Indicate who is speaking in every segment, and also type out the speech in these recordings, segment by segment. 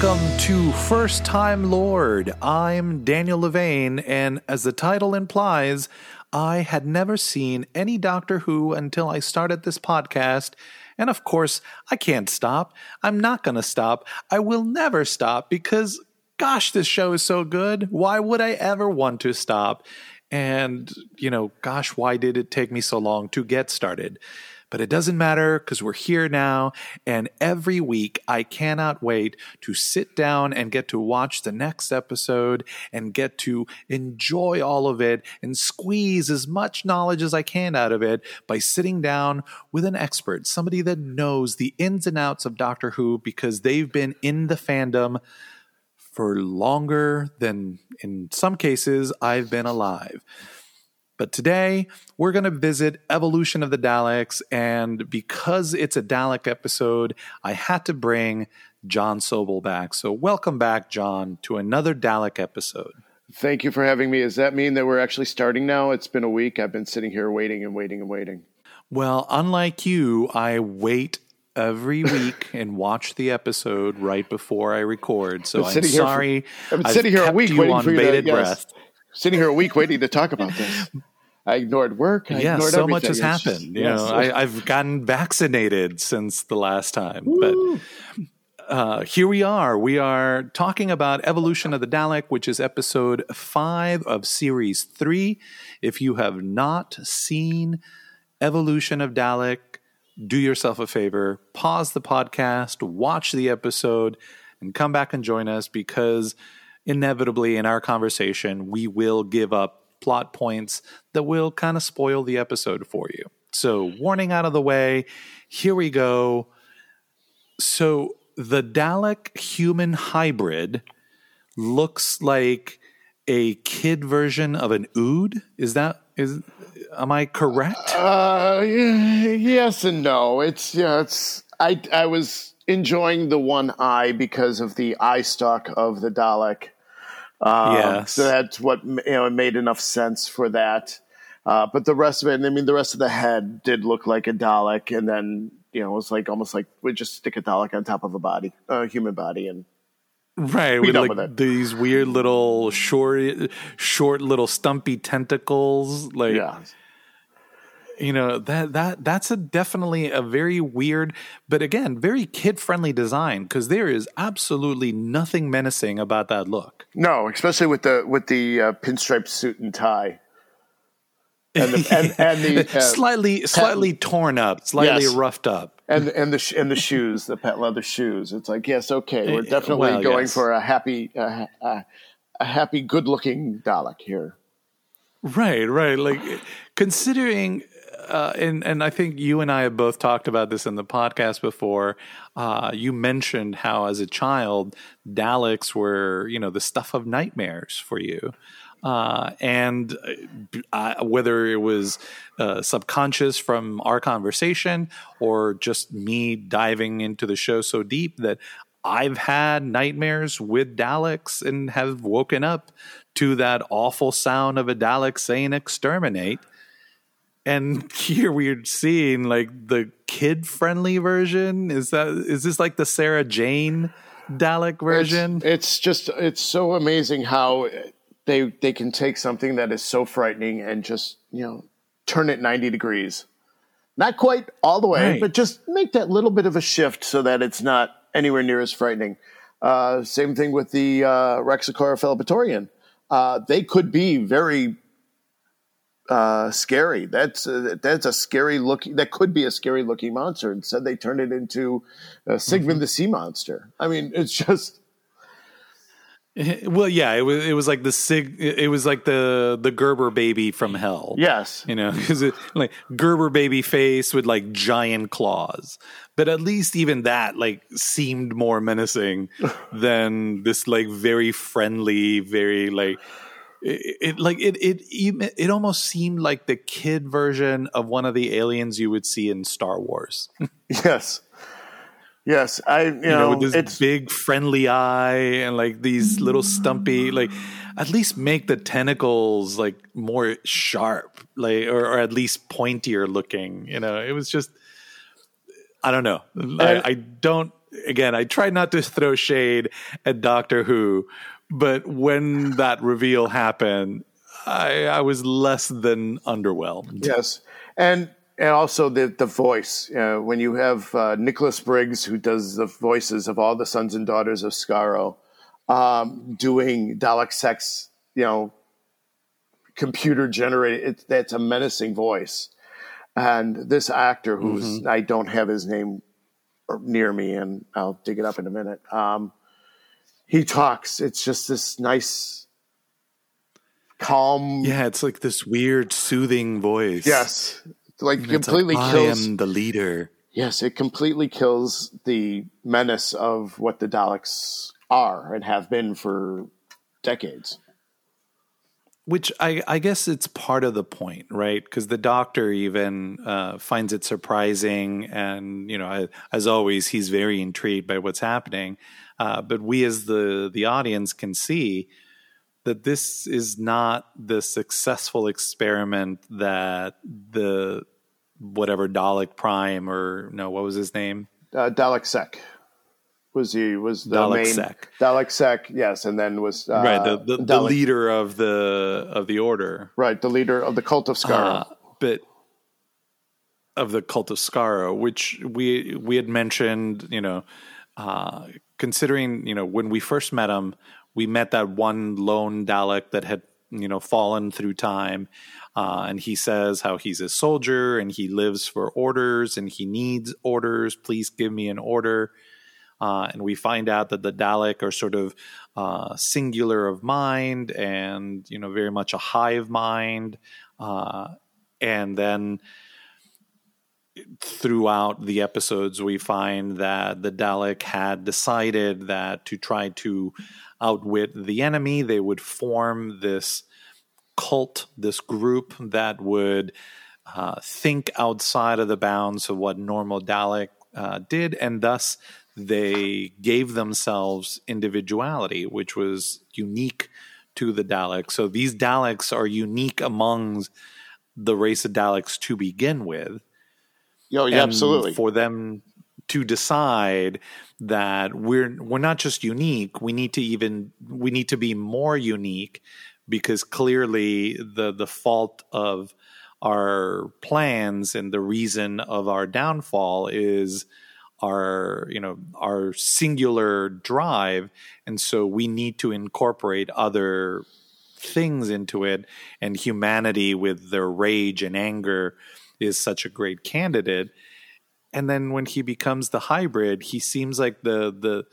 Speaker 1: Welcome to First Time Lord. I'm Daniel Levane, and as the title implies, I had never seen any Doctor Who until I started this podcast. And of course, I can't stop. I'm not going to stop. I will never stop because, gosh, this show is so good. Why would I ever want to stop? And, you know, gosh, why did it take me so long to get started? But it doesn't matter because we're here now. And every week, I cannot wait to sit down and get to watch the next episode and get to enjoy all of it and squeeze as much knowledge as I can out of it by sitting down with an expert, somebody that knows the ins and outs of Doctor Who because they've been in the fandom for longer than, in some cases, I've been alive. But today, we're going to visit Evolution of the Daleks. And because it's a Dalek episode, I had to bring John Sobel back. So, welcome back, John, to another Dalek episode.
Speaker 2: Thank you for having me. Does that mean that we're actually starting now? It's been a week. I've been sitting here waiting and waiting and waiting.
Speaker 1: Well, unlike you, I wait every week and watch the episode right before I record. So I'm, sorry.
Speaker 2: For, I've been sitting here a week waiting for you to, yes sitting here a week waiting to talk about this. I ignored work. I
Speaker 1: yeah,
Speaker 2: ignored
Speaker 1: so
Speaker 2: everything.
Speaker 1: much has it's happened. Just, you yes. know, I, have gotten vaccinated since the last time, Woo. but. Uh, here we are. We are talking about Evolution of the Dalek, which is episode five of series three. If you have not seen Evolution of Dalek, do yourself a favor, pause the podcast, watch the episode, and come back and join us because inevitably in our conversation, we will give up plot points that will kind of spoil the episode for you. So, warning out of the way, here we go. So, the Dalek human hybrid looks like a kid version of an ood. Is that is am I correct?
Speaker 2: Uh, yes and no. It's yeah, it's I I was enjoying the one eye because of the eye stalk of the Dalek. Um, yes. So that's what you know. It made enough sense for that. Uh, but the rest of it, I mean, the rest of the head did look like a Dalek, and then you know, it was like almost like we just stick a Dalek on top of a body, a human body, and
Speaker 1: right with like with these weird little short, short little stumpy tentacles, like. Yeah you know that that that's a definitely a very weird but again very kid friendly design because there is absolutely nothing menacing about that look
Speaker 2: no especially with the with the uh, pinstripe suit and tie and the, and, and the
Speaker 1: uh, slightly slightly torn up slightly yes. roughed up
Speaker 2: and and the and the shoes the pet leather shoes it's like yes okay we're eh, definitely well, going yes. for a happy uh, a, a happy good looking dalek here
Speaker 1: Right, right. Like considering uh, and and I think you and I have both talked about this in the podcast before. Uh, you mentioned how, as a child, Daleks were you know the stuff of nightmares for you, uh, and uh, whether it was uh, subconscious from our conversation or just me diving into the show so deep that I've had nightmares with Daleks and have woken up to that awful sound of a Dalek saying "exterminate." And here we're seeing like the kid friendly version is that is this like the sarah jane dalek version
Speaker 2: it's, it's, just it's so amazing how they they can take something that is so frightening and just you know turn it 90 degrees not quite all the way right. but just make that little bit of a shift so that it's not anywhere near as frightening uh, same thing with the uh, Raxacorius Felipatorian. Uh, they could be very uh, scary. That's uh, that's a scary looking. That could be a scary looking monster. Instead, they turned it into uh, Sigmund mm-hmm. the Sea Monster. I mean, it's just.
Speaker 1: Well, yeah, it was it was like the sig it was like the the Gerber baby from hell.
Speaker 2: Yes,
Speaker 1: you know, because like Gerber baby face with like giant claws. But at least even that like seemed more menacing than this like very friendly, very like it, it, like it it it almost seemed like the kid version of one of the aliens you would see in Star Wars.
Speaker 2: yes. Yes, I you, you know, know,
Speaker 1: with this big friendly eye and like these little stumpy like at least make the tentacles like more sharp like or, or at least pointier looking. You know, it was just I don't know. I, I don't again, I try not to throw shade at Doctor Who, but when that reveal happened, I, I was less than underwhelmed.
Speaker 2: Yes, and and also the the voice. Uh, when you have uh, Nicholas Briggs, who does the voices of all the sons and daughters of Skaro, um, doing Dalek sex, you know, computer generated. It, that's a menacing voice, and this actor, who's mm-hmm. I don't have his name near me, and I'll dig it up in a minute. Um, he talks. It's just this nice, calm.
Speaker 1: Yeah, it's like this weird, soothing voice.
Speaker 2: Yes, like and completely like, kills.
Speaker 1: I am the leader.
Speaker 2: Yes, it completely kills the menace of what the Daleks are and have been for decades.
Speaker 1: Which I, I guess it's part of the point, right? Because the doctor even uh, finds it surprising, and you know, as always, he's very intrigued by what's happening. Uh, but we, as the the audience, can see that this is not the successful experiment that the whatever Dalek Prime or no, what was his name?
Speaker 2: Uh, Dalek Sec was he was the
Speaker 1: Dalek
Speaker 2: main
Speaker 1: Sec.
Speaker 2: Dalek Sec, yes, and then was uh,
Speaker 1: right the the, the, leader of the of the order,
Speaker 2: right, the leader of the cult of Skaro, uh,
Speaker 1: but of the cult of Skaro, which we we had mentioned, you know, uh, considering you know when we first met him, we met that one lone Dalek that had you know fallen through time. Uh, and he says how he's a soldier and he lives for orders and he needs orders. Please give me an order. Uh, and we find out that the Dalek are sort of uh, singular of mind and you know very much a hive mind. Uh, and then throughout the episodes, we find that the Dalek had decided that to try to outwit the enemy, they would form this cult, this group that would uh, think outside of the bounds of what normal Dalek uh, did, and thus they gave themselves individuality, which was unique to the Daleks. So these Daleks are unique among the race of Daleks to begin with.
Speaker 2: Yo, yeah, absolutely.
Speaker 1: For them to decide that we're we're not just unique, we need to even we need to be more unique because clearly the the fault of our plans and the reason of our downfall is our you know our singular drive and so we need to incorporate other things into it and humanity with their rage and anger is such a great candidate and then when he becomes the hybrid he seems like the the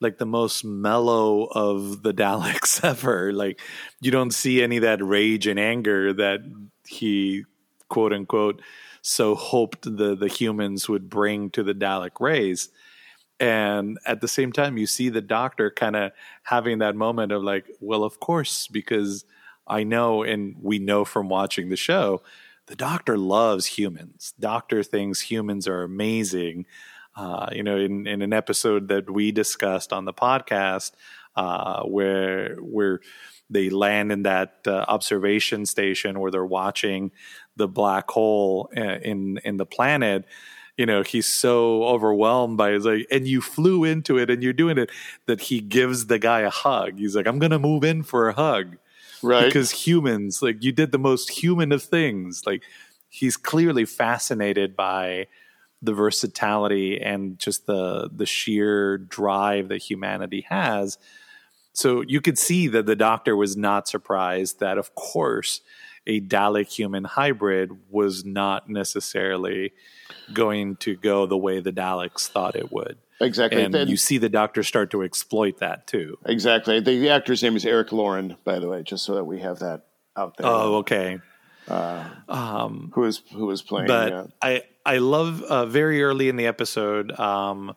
Speaker 1: like the most mellow of the Daleks ever. Like you don't see any of that rage and anger that he quote unquote so hoped the the humans would bring to the Dalek race. And at the same time, you see the doctor kind of having that moment of like, well, of course, because I know, and we know from watching the show, the doctor loves humans. Doctor thinks humans are amazing. Uh, you know, in, in an episode that we discussed on the podcast, uh, where where they land in that uh, observation station where they're watching the black hole uh, in in the planet. You know, he's so overwhelmed by it. like, and you flew into it, and you're doing it. That he gives the guy a hug. He's like, "I'm gonna move in for a hug."
Speaker 2: right
Speaker 1: because humans like you did the most human of things like he's clearly fascinated by the versatility and just the the sheer drive that humanity has. So you could see that the doctor was not surprised that, of course, a Dalek human hybrid was not necessarily going to go the way the Daleks thought it would.
Speaker 2: Exactly.
Speaker 1: And then, you see the doctor start to exploit that too.
Speaker 2: Exactly. The, the, actor's name is Eric Loren, by the way, just so that we have that out there.
Speaker 1: Oh, okay.
Speaker 2: Uh, um, who is who is playing?
Speaker 1: But yeah. I I love uh, very early in the episode, um,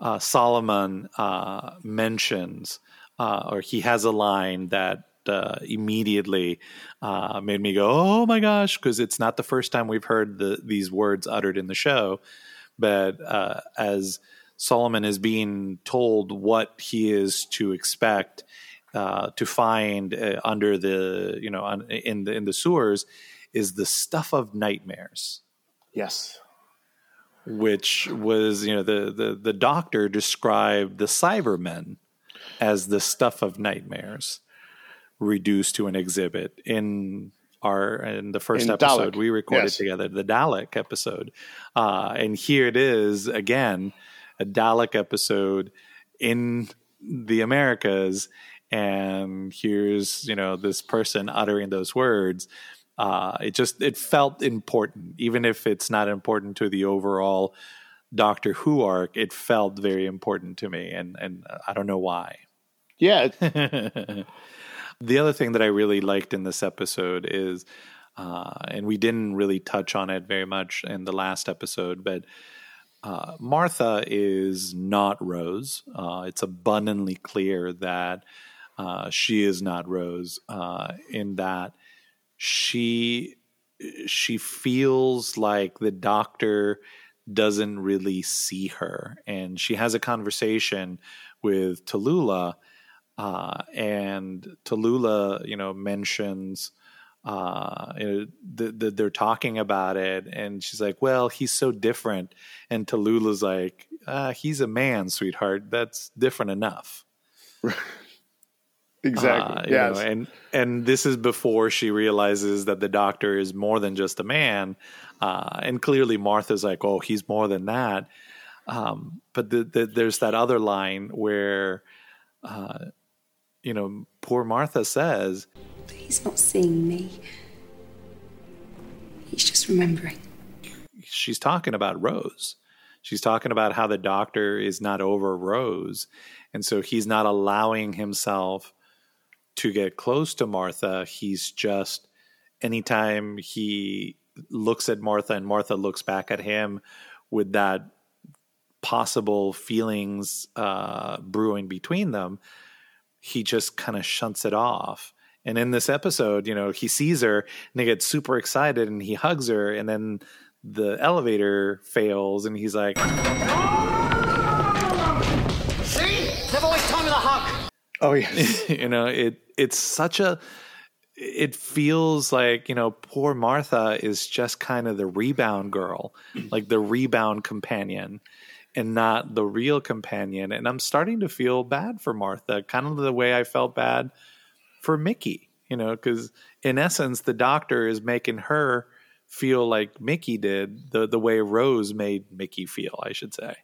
Speaker 1: uh, Solomon uh, mentions, uh, or he has a line that uh, immediately uh, made me go, "Oh my gosh!" Because it's not the first time we've heard the, these words uttered in the show. But as Solomon is being told what he is to expect to find under the, you know, in the in the sewers, is the stuff of nightmares.
Speaker 2: Yes
Speaker 1: which was you know the the the doctor described the Cybermen as the stuff of nightmares reduced to an exhibit in our in the first in episode Dalek. we recorded yes. together the Dalek episode. Uh, and here it is again a Dalek episode in the Americas. And here's you know this person uttering those words. Uh, it just it felt important. Even if it's not important to the overall doctor who arc it felt very important to me. And and i don't know why.
Speaker 2: Yeah
Speaker 1: the other thing that i really liked in this episode is uh, and we didn't really touch on it very much in the last episode but uh, Martha is not Rose. Uh, it's abundantly clear that uh, she is not Rose uh, in that she she feels like the doctor doesn't really see her, and she has a conversation with Tallulah, uh, and Tallulah, you know, mentions. Uh, you know, the, the, they're talking about it, and she's like, "Well, he's so different," and Tallulah's like, uh, "He's a man, sweetheart. That's different enough."
Speaker 2: Exactly. Uh, yes.
Speaker 1: Know, and and this is before she realizes that the doctor is more than just a man. Uh, and clearly Martha's like, oh, he's more than that. Um, but the, the, there's that other line where, uh, you know, poor Martha says,
Speaker 3: "He's not seeing me. He's just remembering."
Speaker 1: She's talking about Rose. She's talking about how the doctor is not over Rose, and so he's not allowing himself to get close to Martha. He's just anytime he looks at Martha and Martha looks back at him with that possible feelings uh, brewing between them, he just kind of shunts it off. And in this episode, you know, he sees her and he gets super excited and he hugs her, and then the elevator fails and he's like,
Speaker 4: See? Never waste time with a hug.
Speaker 2: Oh yeah,
Speaker 1: you know it. It's such a. It feels like you know, poor Martha is just kind of the rebound girl, like the rebound companion, and not the real companion. And I'm starting to feel bad for Martha, kind of the way I felt bad for Mickey. You know, because in essence, the doctor is making her feel like Mickey did the the way Rose made Mickey feel. I should say.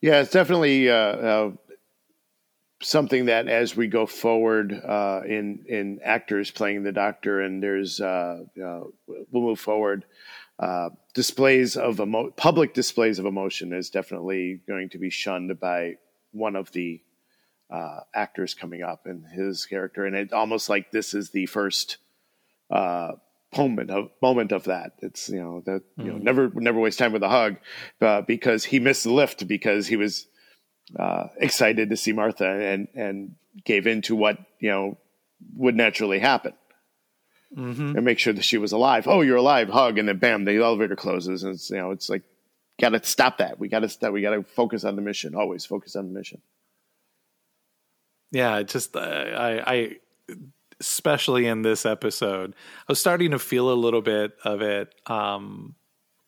Speaker 2: Yeah, it's definitely uh, uh, something that as we go forward uh, in in actors playing the doctor and there's uh, uh, we'll move forward uh, displays of emo- public displays of emotion is definitely going to be shunned by one of the uh, actors coming up in his character and it's almost like this is the first uh, moment of moment of that it's you know that you know mm. never never waste time with a hug because he missed the lift because he was uh, excited to see Martha and and gave in to what you know would naturally happen. Mm-hmm. And make sure that she was alive. Oh, you're alive! Hug, and then bam, the elevator closes, and it's you know it's like got to stop that. We got to stop. We got to focus on the mission. Always focus on the mission.
Speaker 1: Yeah, just uh, I, I, especially in this episode, I was starting to feel a little bit of it um,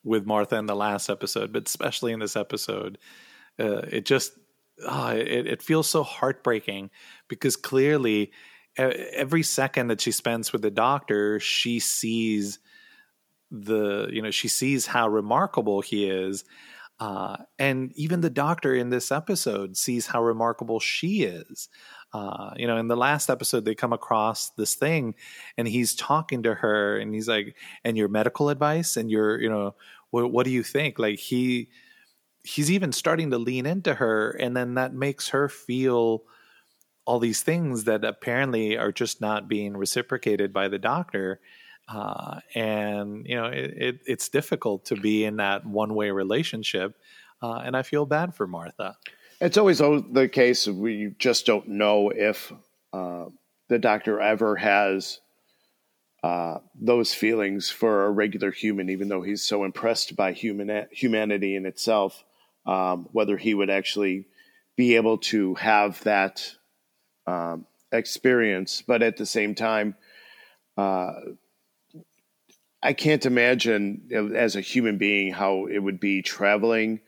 Speaker 1: with Martha in the last episode, but especially in this episode, uh, it just oh, it, it feels so heartbreaking because clearly every second that she spends with the doctor, she sees the you know she sees how remarkable he is uh, and even the doctor in this episode sees how remarkable she is. Uh, you know in the last episode they come across this thing and he's talking to her and he's like and your medical advice? And your you know what, what do you think? Like he he's even starting to lean into her and then that makes her feel all these things that apparently are just not being reciprocated by the doctor uh, and you know it, it, it's difficult to be in that one-way relationship uh, and i feel bad for martha.
Speaker 2: It's always the case we just don't know if uh, the doctor ever has uh, those feelings for a regular human, even though he's so impressed by human humanity in itself um, whether he would actually be able to have that um, experience. But at the same time, uh, I can't imagine as a human being how it would be traveling,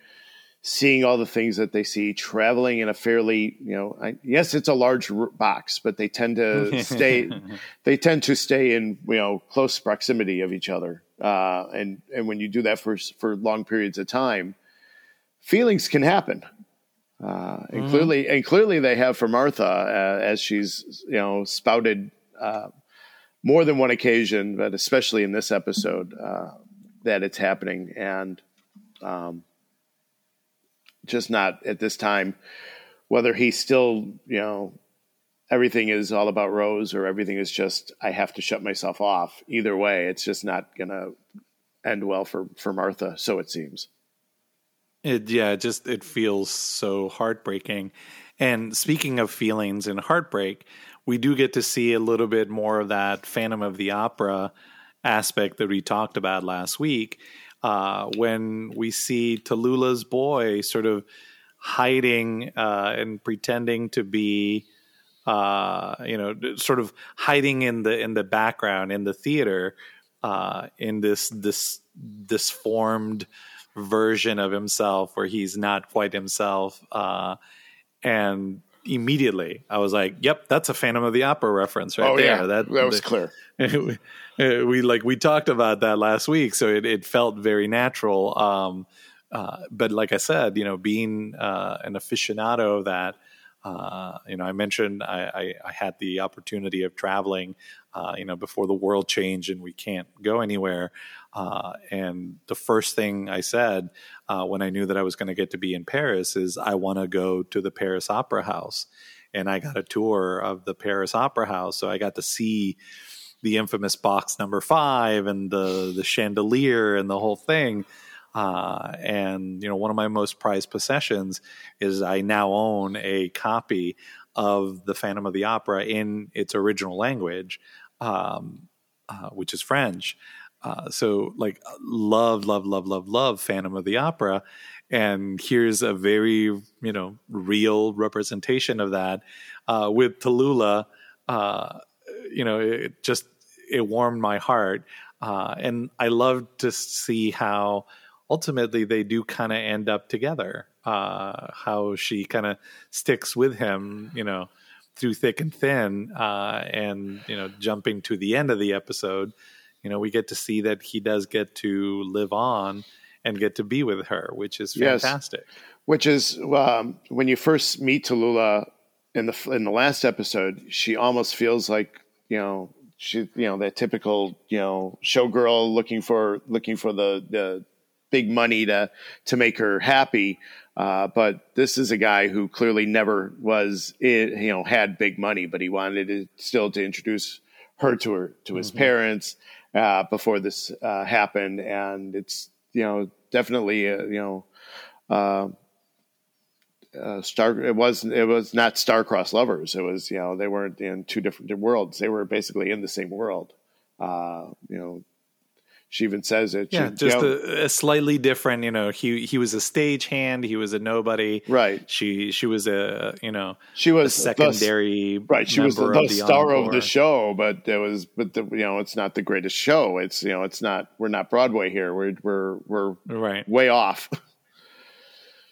Speaker 2: seeing all the things that they see, traveling in a fairly, you know, I, yes, it's a large box, but they tend to stay, they tend to stay in, you know, close proximity of each other. Uh, and, and when you do that for, for long periods of time, feelings can happen. Uh, and mm-hmm. clearly, and clearly they have for Martha, uh, as she's, you know, spouted, uh, more than one occasion, but especially in this episode, uh, that it's happening, and um, just not at this time. Whether he's still, you know, everything is all about Rose, or everything is just I have to shut myself off. Either way, it's just not gonna end well for for Martha. So it seems.
Speaker 1: It yeah, just it feels so heartbreaking. And speaking of feelings and heartbreak, we do get to see a little bit more of that Phantom of the Opera aspect that we talked about last week uh, when we see Tallulah's boy sort of hiding uh, and pretending to be uh, you know sort of hiding in the in the background in the theater uh, in this this this formed version of himself where he's not quite himself uh, and immediately. I was like, "Yep, that's a Phantom of the Opera reference right
Speaker 2: oh,
Speaker 1: there."
Speaker 2: Yeah, that that was
Speaker 1: the,
Speaker 2: clear.
Speaker 1: we like we talked about that last week, so it, it felt very natural. Um, uh, but like I said, you know, being uh, an aficionado of that, uh, you know, I mentioned I, I, I, had the opportunity of traveling, uh, you know, before the world changed and we can't go anywhere. Uh, and the first thing I said uh, when I knew that I was going to get to be in Paris is I want to go to the Paris Opera House. And I got a tour of the Paris Opera House. So I got to see the infamous box number five and the, the chandelier and the whole thing. Uh, and you know, one of my most prized possessions is I now own a copy of the Phantom of the Opera in its original language, um, uh, which is French. Uh, so, like, love, love, love, love, love Phantom of the Opera, and here's a very you know real representation of that uh, with Tallulah. Uh, you know, it just it warmed my heart, uh, and I love to see how ultimately they do kind of end up together. Uh, how she kind of sticks with him, you know, through thick and thin, uh, and you know, jumping to the end of the episode, you know, we get to see that he does get to live on and get to be with her, which is fantastic. Yes.
Speaker 2: Which is um, when you first meet Tallulah in the in the last episode, she almost feels like you know she you know that typical you know showgirl looking for looking for the the big money to to make her happy. Uh, but this is a guy who clearly never was, you know, had big money, but he wanted to, still to introduce her to her to his mm-hmm. parents uh, before this uh, happened, and it's you know definitely uh, you know. Uh, uh, star it was it was not star-crossed lovers it was you know they weren't in two different worlds they were basically in the same world uh, you know she even says it.
Speaker 1: Yeah,
Speaker 2: she,
Speaker 1: just you know, a, a, slightly different. You know, he he was a stagehand. He was a nobody.
Speaker 2: Right.
Speaker 1: She she was a you know
Speaker 2: she was
Speaker 1: secondary.
Speaker 2: The, right. She was the, the star encore. of the show, but it was but the, you know it's not the greatest show. It's you know it's not we're not Broadway here. We're we're we're
Speaker 1: right
Speaker 2: way off.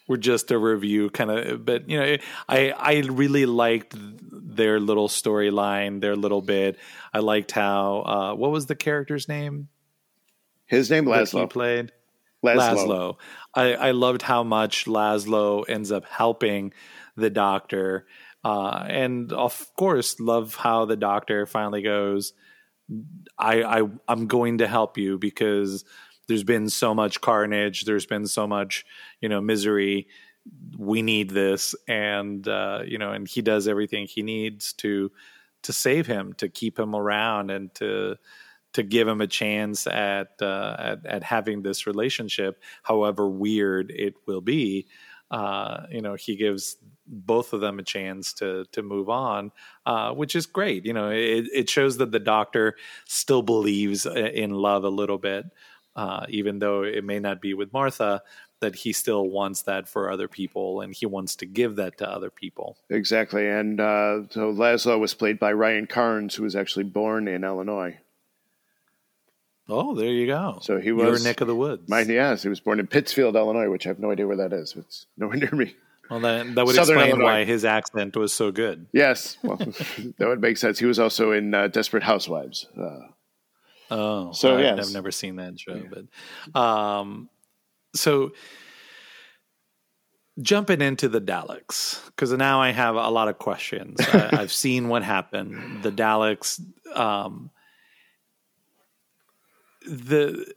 Speaker 1: we're just a revue kind of but you know i i really liked their little storyline their little bit i liked how uh, what was the character's name
Speaker 2: his name Laszlo.
Speaker 1: He played
Speaker 2: Laszlo.
Speaker 1: Laszlo. I, I loved how much Laszlo ends up helping the doctor, uh, and of course, love how the doctor finally goes. I, I I'm going to help you because there's been so much carnage. There's been so much you know misery. We need this, and uh, you know, and he does everything he needs to to save him, to keep him around, and to to give him a chance at, uh, at, at having this relationship, however weird it will be. Uh, you know, he gives both of them a chance to to move on, uh, which is great. You know, it, it shows that the doctor still believes in love a little bit, uh, even though it may not be with Martha. That he still wants that for other people, and he wants to give that to other people.
Speaker 2: Exactly, and uh, so Laszlo was played by Ryan Carnes, who was actually born in Illinois.
Speaker 1: Oh, there you go.
Speaker 2: So he was
Speaker 1: your neck of the woods.
Speaker 2: My, yes, he was born in Pittsfield, Illinois, which I have no idea where that is. It's nowhere near me.
Speaker 1: Well, that, that would
Speaker 2: Southern
Speaker 1: explain
Speaker 2: Illinois.
Speaker 1: why his accent was so good.
Speaker 2: Yes, well, that would make sense. He was also in uh, Desperate Housewives. Uh,
Speaker 1: Oh,
Speaker 2: So,
Speaker 1: I,
Speaker 2: yes.
Speaker 1: I've never seen that show, but um, so jumping into the Daleks because now I have a lot of questions. I, I've seen what happened. The Daleks, um, the.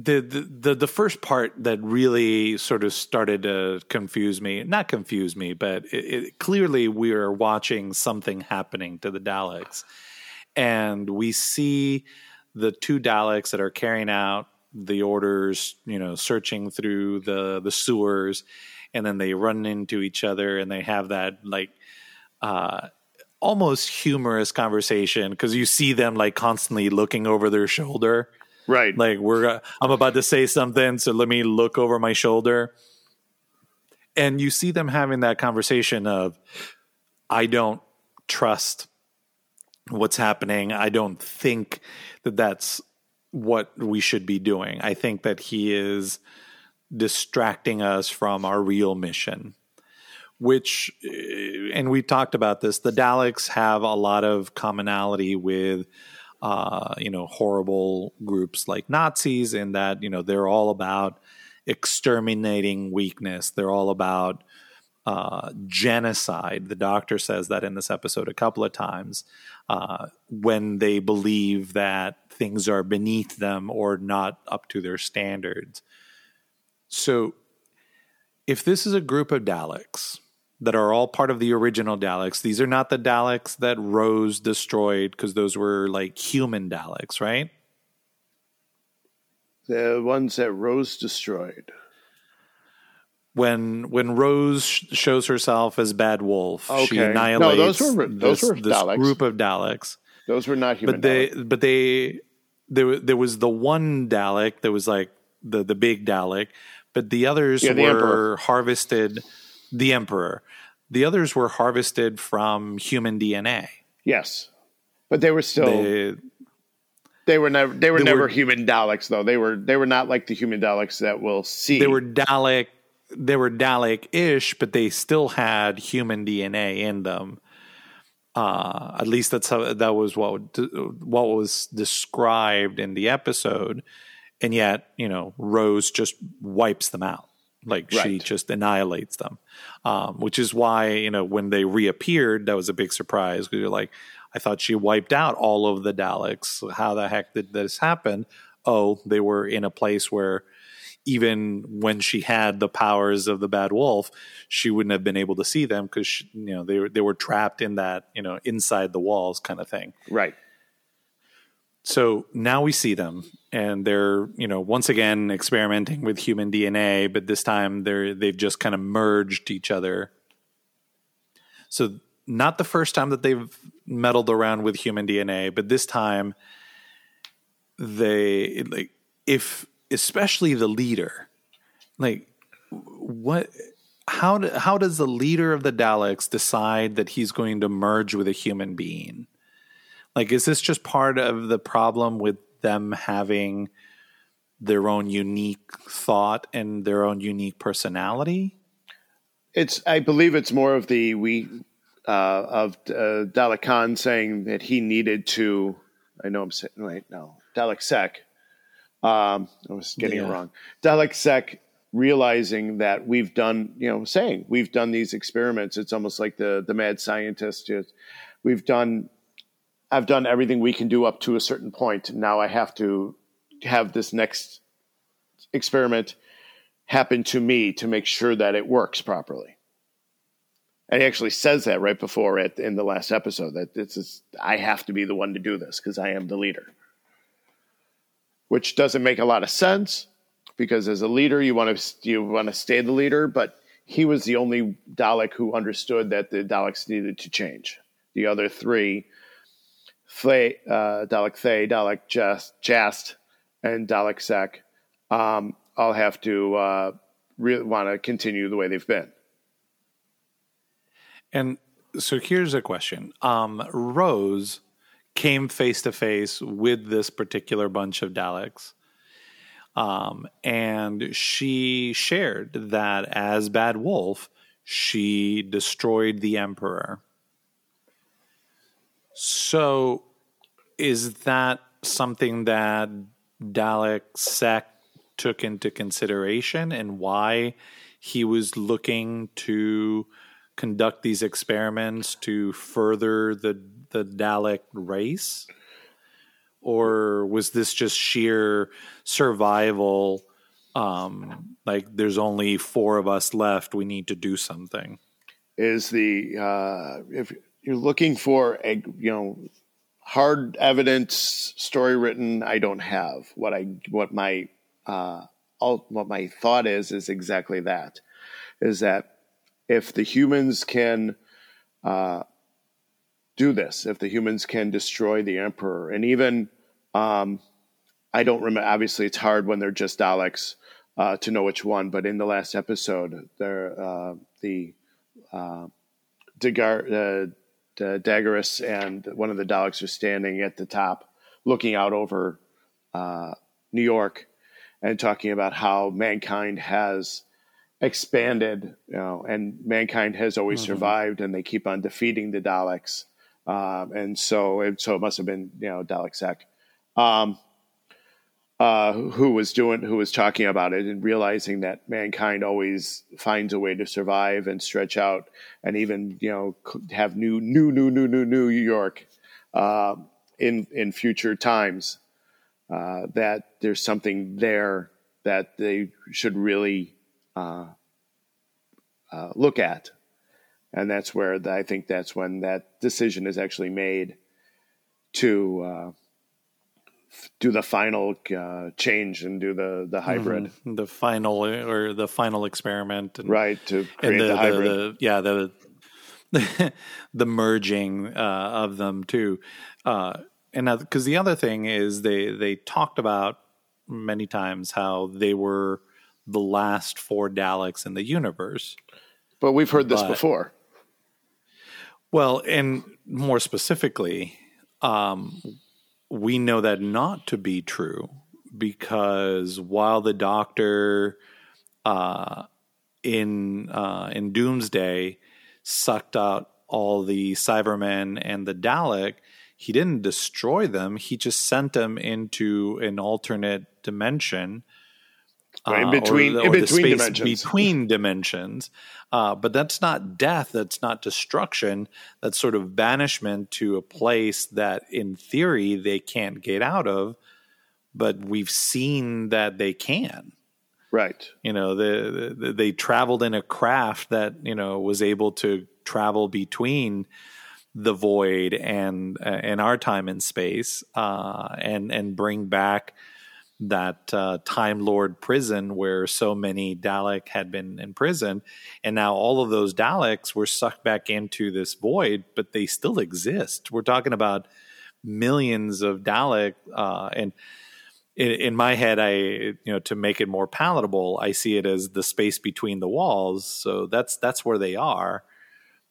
Speaker 1: The, the the first part that really sort of started to confuse me not confuse me but it, it, clearly we are watching something happening to the Daleks and we see the two Daleks that are carrying out the orders, you know, searching through the the sewers, and then they run into each other, and they have that like uh, almost humorous conversation because you see them like constantly looking over their shoulder,
Speaker 2: right.
Speaker 1: like we're I'm about to say something, so let me look over my shoulder, and you see them having that conversation of, I don't trust what's happening. I don't think that that's what we should be doing. I think that he is distracting us from our real mission. Which, uh, and we talked about this. The Daleks have a lot of commonality with, uh, you know, horrible groups like Nazis, in that you know they're all about exterminating weakness. They're all about uh, genocide. The doctor says that in this episode a couple of times uh, when they believe that things are beneath them or not up to their standards. So, if this is a group of Daleks that are all part of the original Daleks, these are not the Daleks that Rose destroyed because those were like human Daleks, right?
Speaker 2: the ones that Rose destroyed.
Speaker 1: when when Rose sh- shows herself as Bad Wolf, she
Speaker 2: Okay. No, those were- those
Speaker 1: this,
Speaker 2: were
Speaker 1: this group of Daleks.
Speaker 2: Those were not human.
Speaker 1: But they,
Speaker 2: Daleks.
Speaker 1: but they, there there was the one Dalek that was like the the big Dalek, but the others
Speaker 2: Yeah, the
Speaker 1: were
Speaker 2: Emperor.
Speaker 1: harvested. The Emperor, the others were harvested from human DNA.
Speaker 2: yes, but they were still. They,
Speaker 1: They
Speaker 2: were never. They were
Speaker 1: they
Speaker 2: never
Speaker 1: were-
Speaker 2: human Daleks, though. They were. They were not like the human Daleks that we'll see.
Speaker 1: they were Dalek. They were Dalek-ish, but they still had human DNA in them. Uh, at least that's how that was what what was described in the episode, and yet you know Rose just wipes them out, like she just annihilates them, um, which is why you know when they reappeared, that was a big surprise because you're like, I thought she wiped out all of the Daleks. How the heck did this happen? Oh, they were in a place where even when she had the powers of the bad wolf, she wouldn't have been able to see them because you know they were they were trapped in that you know inside the walls kind of thing.
Speaker 2: right.
Speaker 1: So now we see them, and they're you know once again experimenting with human DNA, but this time they're they've just kind of merged each other. So not the first time that they've meddled around with human DNA, but this time they like if especially the leader, like what how how does the leader of the Daleks decide that he's going to merge with a human being? Like, is this just part of the problem with them having their own unique thought and their own unique personality?
Speaker 2: It's. I believe it's more of the we uh, of uh, Dalek Caan saying that he needed to. I know I'm saying wait no Dalek Sec. Um, I was getting it wrong. Dalek Sec realizing that we've done, you know, saying we've done these experiments. It's almost like the the mad scientist. Just, we've done. I've done everything we can do up to a certain point. Now I have to have this next experiment happen to me to make sure that it works properly. And he actually says that right before it in the last episode that this is I have to be the one to do this because I am the leader. Which doesn't make a lot of sense because as a leader you want to you want to stay the leader, but he was the only Dalek who understood that the Daleks needed to change. The other three, Thay, uh, Dalek Thay, Dalek Jast, Jast, and Dalek Sec, um, all have to uh, really want to continue the way they've been.
Speaker 1: And so here's a question: um, Rose came face to face with this particular bunch of Daleks. Um, and she shared that as Bad Wolf, she destroyed the Emperor. So, is that something that Dalek Sec took into consideration and why he was looking to conduct these experiments to further the the Dalek race? Or was this just sheer survival? Um, like there's only four of us left. We need to do something.
Speaker 2: Is the uh, if you're looking for a you know hard evidence story written, I don't have what I what my uh, all, what my thought is is exactly that is that if the humans can uh, do this, if the humans can destroy the emperor, and even um, I don't remember. Obviously, it's hard when they're just Daleks uh, to know which one. But in the last episode, there uh, the uh, Dagar, uh, Daggeris and one of the Daleks are standing at the top, looking out over uh, New York, and talking about how mankind has expanded, you know, and mankind has always mm-hmm. survived, and they keep on defeating the Daleks. Um, and so, and so it must have been, you know, Dalek Sec, um, uh, who was doing, who was talking about it and realizing that mankind always finds a way to survive and stretch out and even, you know, have new, new, new, new, new, New York, uh, in, in future times, uh, that there's something there that they should really, uh, uh, look at. And that's where the, I think that's when that decision is actually made to uh, do the final uh, change and do the the hybrid,
Speaker 1: mm-hmm. the final or the final experiment,
Speaker 2: and, right? To create the, the, hybrid,
Speaker 1: the, the, yeah, the the merging uh, of them too, uh, and because the other thing is they they talked about many times how they were the last four Daleks in the universe.
Speaker 2: But we've heard this but, before.
Speaker 1: Well, and more specifically, um, we know that not to be true because while the doctor uh, in uh, in Doomsday sucked out all the Cybermen and the Dalek, he didn't destroy them. He just sent them into an alternate dimension
Speaker 2: Right, in between, uh, or the, or in between dimensions.
Speaker 1: Between dimensions. Uh, but that's not death. That's not destruction. That's sort of banishment to a place that, in theory, they can't get out of. But we've seen that they can.
Speaker 2: Right.
Speaker 1: You know, the, the, they traveled in a craft that you know was able to travel between the void and uh, and our time and space, uh, and and bring back that uh, Time Lord prison where so many Dalek had been imprisoned. And now all of those Daleks were sucked back into this void, but they still exist. We're talking about millions of Dalek. Uh, and in, in, my head, I, you know, to make it more palatable, I see it as the space between the walls. So that's, that's where they are.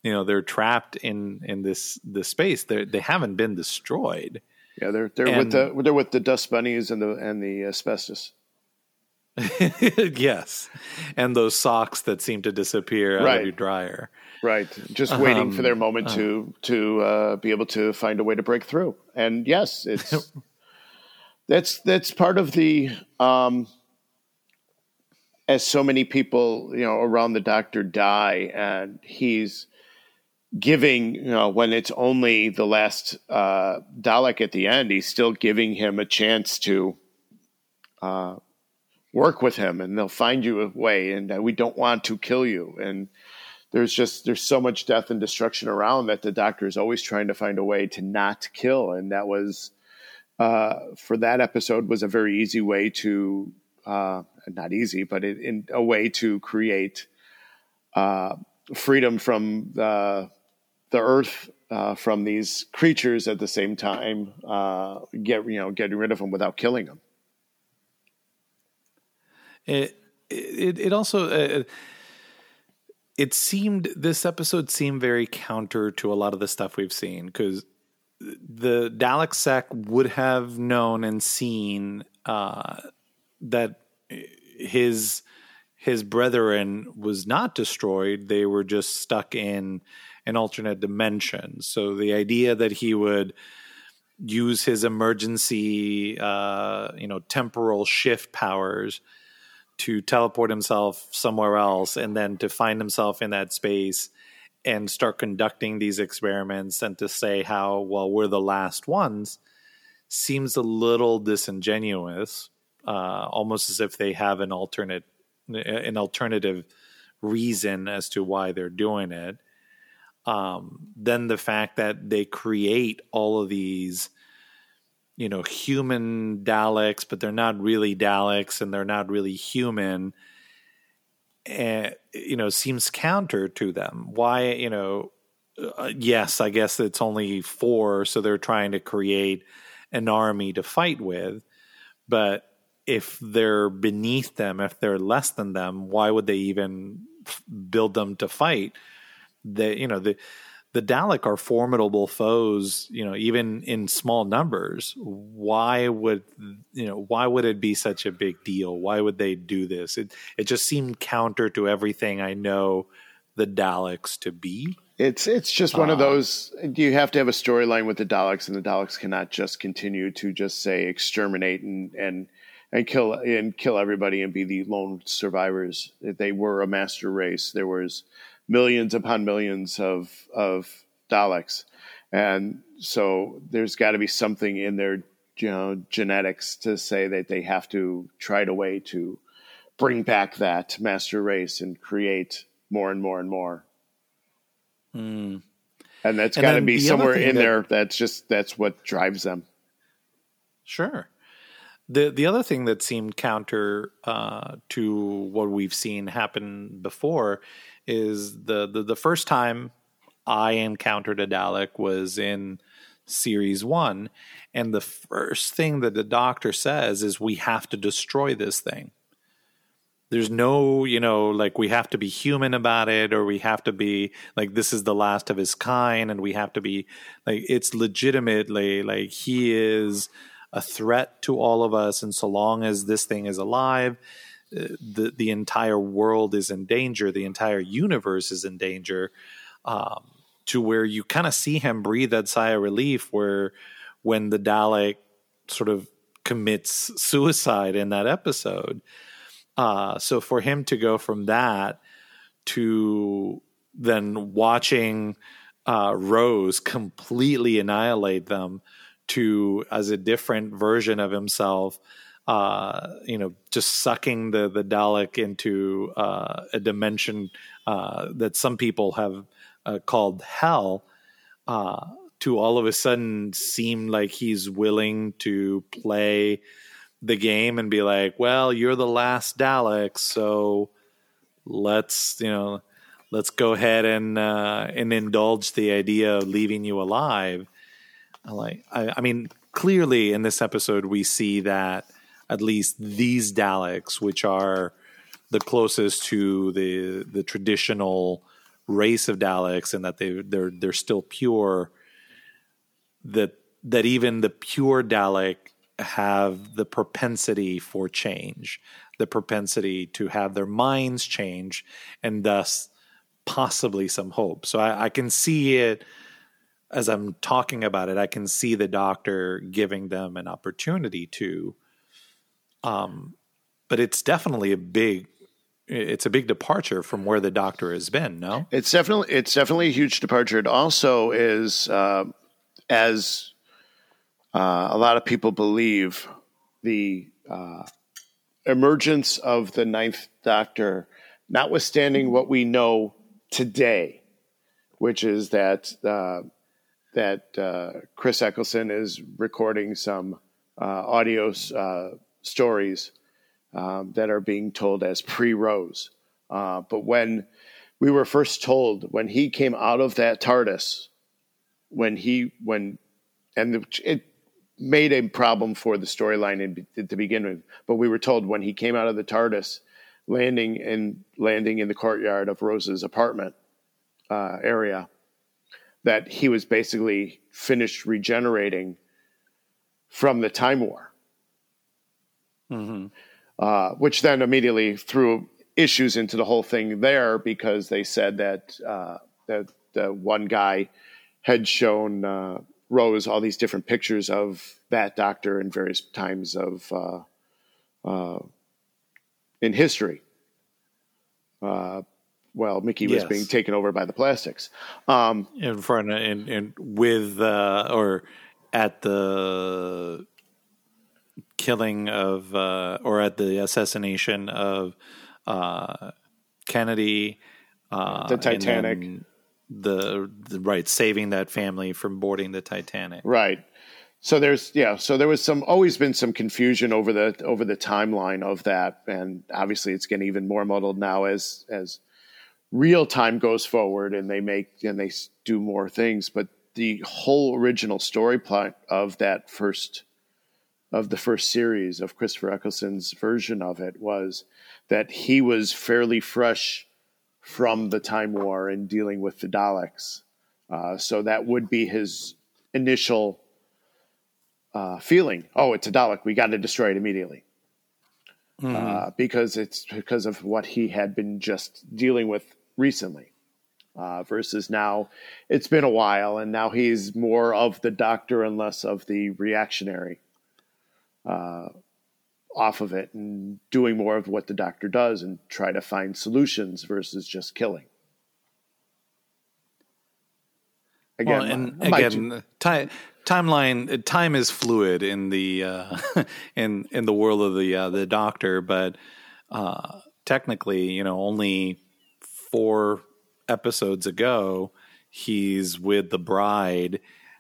Speaker 1: You know, they're trapped in, in this, this space. They're, they haven't been destroyed.
Speaker 2: Yeah, they're they're and, with the they're with the dust bunnies and the and the asbestos.
Speaker 1: yes, and those socks that seem to disappear out right. of your dryer.
Speaker 2: Right, just waiting um, for their moment uh, to to uh, be able to find a way to break through. And yes, it's that's that's part of the um, as so many people you know around the doctor die, and he's giving, you know, when it's only the last uh, Dalek at the end, he's still giving him a chance to uh, work with him, and they'll find you a way. And we don't want to kill you. And there's just there's so much death and destruction around that the Doctor is always trying to find a way to not kill. And that was uh, for that episode was a very easy way to uh, not easy, but it, in a way to create uh, freedom from the the earth uh, from these creatures at the same time, uh, get you know getting rid of them without killing them.
Speaker 1: It it, it also uh, it seemed this episode seemed very counter to a lot of the stuff we've seen because the Dalek sec would have known and seen uh, that his his brethren was not destroyed; they were just stuck in an alternate dimension. So the idea that he would use his emergency, uh, you know, temporal shift powers to teleport himself somewhere else and then to find himself in that space and start conducting these experiments and to say how well we're the last ones seems a little disingenuous uh, almost as if they have an alternate an alternative reason as to why they're doing it um, then the fact that they create all of these you know human daleks but they're not really daleks and they're not really human. And you know seems counter to them. Why you know uh, yes i guess it's only four so they're trying to create an army to fight with. But if they're beneath them if they're less than them why would they even build them to fight they you know the the Dalek are formidable foes, you know, even in small numbers. Why would you know? Why would it be such a big deal? Why would they do this? It it just seemed counter to everything I know the Daleks to be.
Speaker 2: It's it's just one uh, of those. You have to have a storyline with the Daleks, and the Daleks cannot just continue to just say exterminate and and and kill and kill everybody and be the lone survivors. They were a master race. There was millions upon millions of of Daleks, and so there's got to be something in their you know genetics to say that they have to try to way to bring back that master race and create more and more and more.
Speaker 1: Mm.
Speaker 2: And that's got to be somewhere in that, there. That's just that's what drives them.
Speaker 1: Sure. The the other thing that seemed counter uh, to what we've seen happen before is the, the the first time I encountered a Dalek was in series one, and the first thing that the Doctor says is, "We have to destroy this thing." There's no, you know, like we have to be human about it, or we have to be like this is the last of his kind, and we have to be like it's legitimately like he is a threat to all of us, and so long as this thing is alive, the the entire world is in danger, the entire universe is in danger, um, to where you kind of see him breathe that sigh of relief. Where when the Dalek sort of commits suicide in that episode, uh, so for him to go from that to then watching uh, Rose completely annihilate them to as a different version of himself uh, you know, just sucking the the Dalek into uh, a dimension uh, that some people have uh, called hell, uh, to all of a sudden seem like he's willing to play the game and be like, "Well, you're the last Dalek, so let's you know." Let's go ahead and uh, and indulge the idea of leaving you alive. Like, I, I mean, clearly in this episode we see that at least these Daleks, which are the closest to the the traditional race of Daleks, and that they they're they're still pure. That that even the pure Dalek have the propensity for change, the propensity to have their minds change, and thus possibly some hope. So I, I can see it as I'm talking about it. I can see the doctor giving them an opportunity to um, but it's definitely a big it's a big departure from where the doctor has been no?
Speaker 2: It's definitely it's definitely a huge departure. It also is uh, as uh, a lot of people believe the uh, emergence of the ninth doctor notwithstanding what we know today which is that uh, that uh, chris eccleston is recording some uh, audio stories um, that are being told as pre Rose. Uh, but when we were first told, when he came out of that TARDIS, when he, when, and it made a problem for the storyline to begin with, but we were told when he came out of the TARDIS, landing and landing in the courtyard of Rose's apartment uh, area, that he was basically finished regenerating from the Time War. Mm-hmm. Uh, which then immediately threw issues into the whole thing there because they said that uh, that the one guy had shown uh, Rose all these different pictures of that doctor in various times of uh, uh, in history. Uh, well, Mickey was being taken over by the plastics.
Speaker 1: Um, in front of, and, and with uh, or at the killing of uh, or at the assassination of uh, Kennedy,
Speaker 2: uh, the Titanic,
Speaker 1: the, the right saving that family from boarding the Titanic,
Speaker 2: right. So there's yeah, so there was some always been some confusion over the over the timeline of that, and obviously it's getting even more muddled now as as real time goes forward and they make and they do more things. But the whole original story plot of that first of the first series of Christopher Eccleston's version of it was that he was fairly fresh from the Time War and dealing with the Daleks. Uh, so that would be his initial uh, feeling. Oh, it's a Dalek. We got to destroy it immediately. Mm-hmm. Uh, because it's because of what he had been just dealing with recently. Uh, versus now, it's been a while, and now he's more of the doctor and less of the reactionary uh, off of it and doing more of what the doctor does and try to find solutions versus just killing.
Speaker 1: Again, well, and again, time, timeline time is fluid in the uh, in in the world of the uh, the doctor, but uh, technically, you know, only four episodes ago, he's with the bride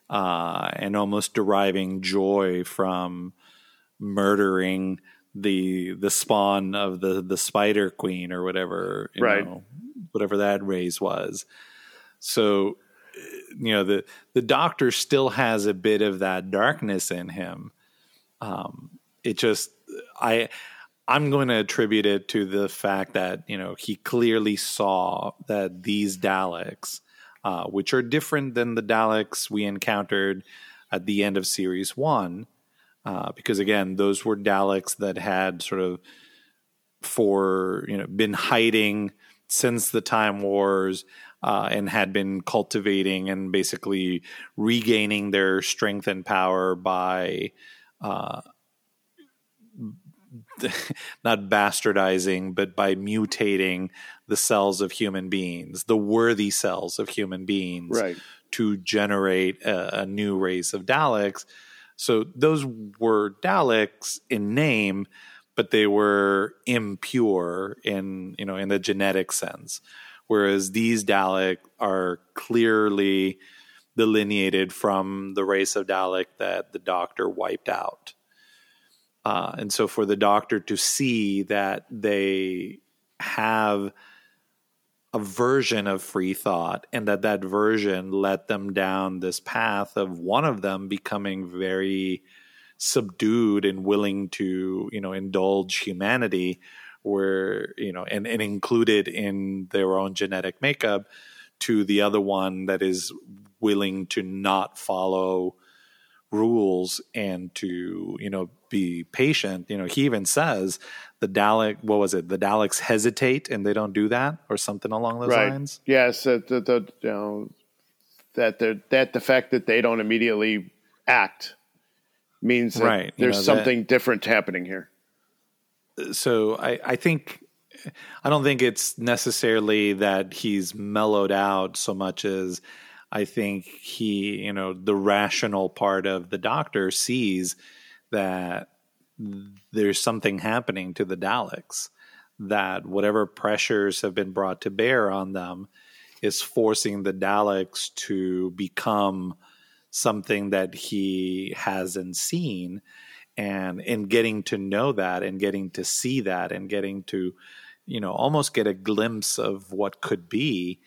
Speaker 1: uh, and almost deriving joy from murdering the the spawn of the the spider queen or whatever you
Speaker 2: right.
Speaker 1: know whatever that race was so you know the the doctor still has a bit of that darkness in him um it just i i'm going to attribute it to the fact that you know he clearly saw that these daleks uh, which are different than the daleks we encountered at the end of series 1 uh, because again, those were Daleks that had sort of for you know been hiding since the Time Wars uh, and had been cultivating and basically regaining their strength and power by. Uh, not bastardizing, but by mutating the cells of human beings, the worthy cells of human beings,
Speaker 2: right.
Speaker 1: to generate a, a new race of Daleks so those were Daleks in name, but they were impure in you know in the genetic sense. Whereas these Dalek are clearly delineated from the race of Dalek that the Doctor wiped out. Uh, and so for the Doctor to see that they have a version of free thought and that that version led them down this path of one of them becoming very subdued and willing to you know indulge humanity where you know and, and included in their own genetic makeup to the other one that is willing to not follow rules and to you know be patient you know he even says the dalek what was it the daleks hesitate and they don't do that or something along those
Speaker 2: right.
Speaker 1: lines
Speaker 2: yes the, the, the, you know that the that the fact that they don't immediately act means that right. there's you know, something that, different happening here
Speaker 1: so i i think i don't think it's necessarily that he's mellowed out so much as I think he, you know, the rational part of the doctor sees that there's something happening to the Daleks, that whatever pressures have been brought to bear on them is forcing the Daleks to become something that he hasn't seen. And in getting to know that and getting to see that and getting to, you know, almost get a glimpse of what could be,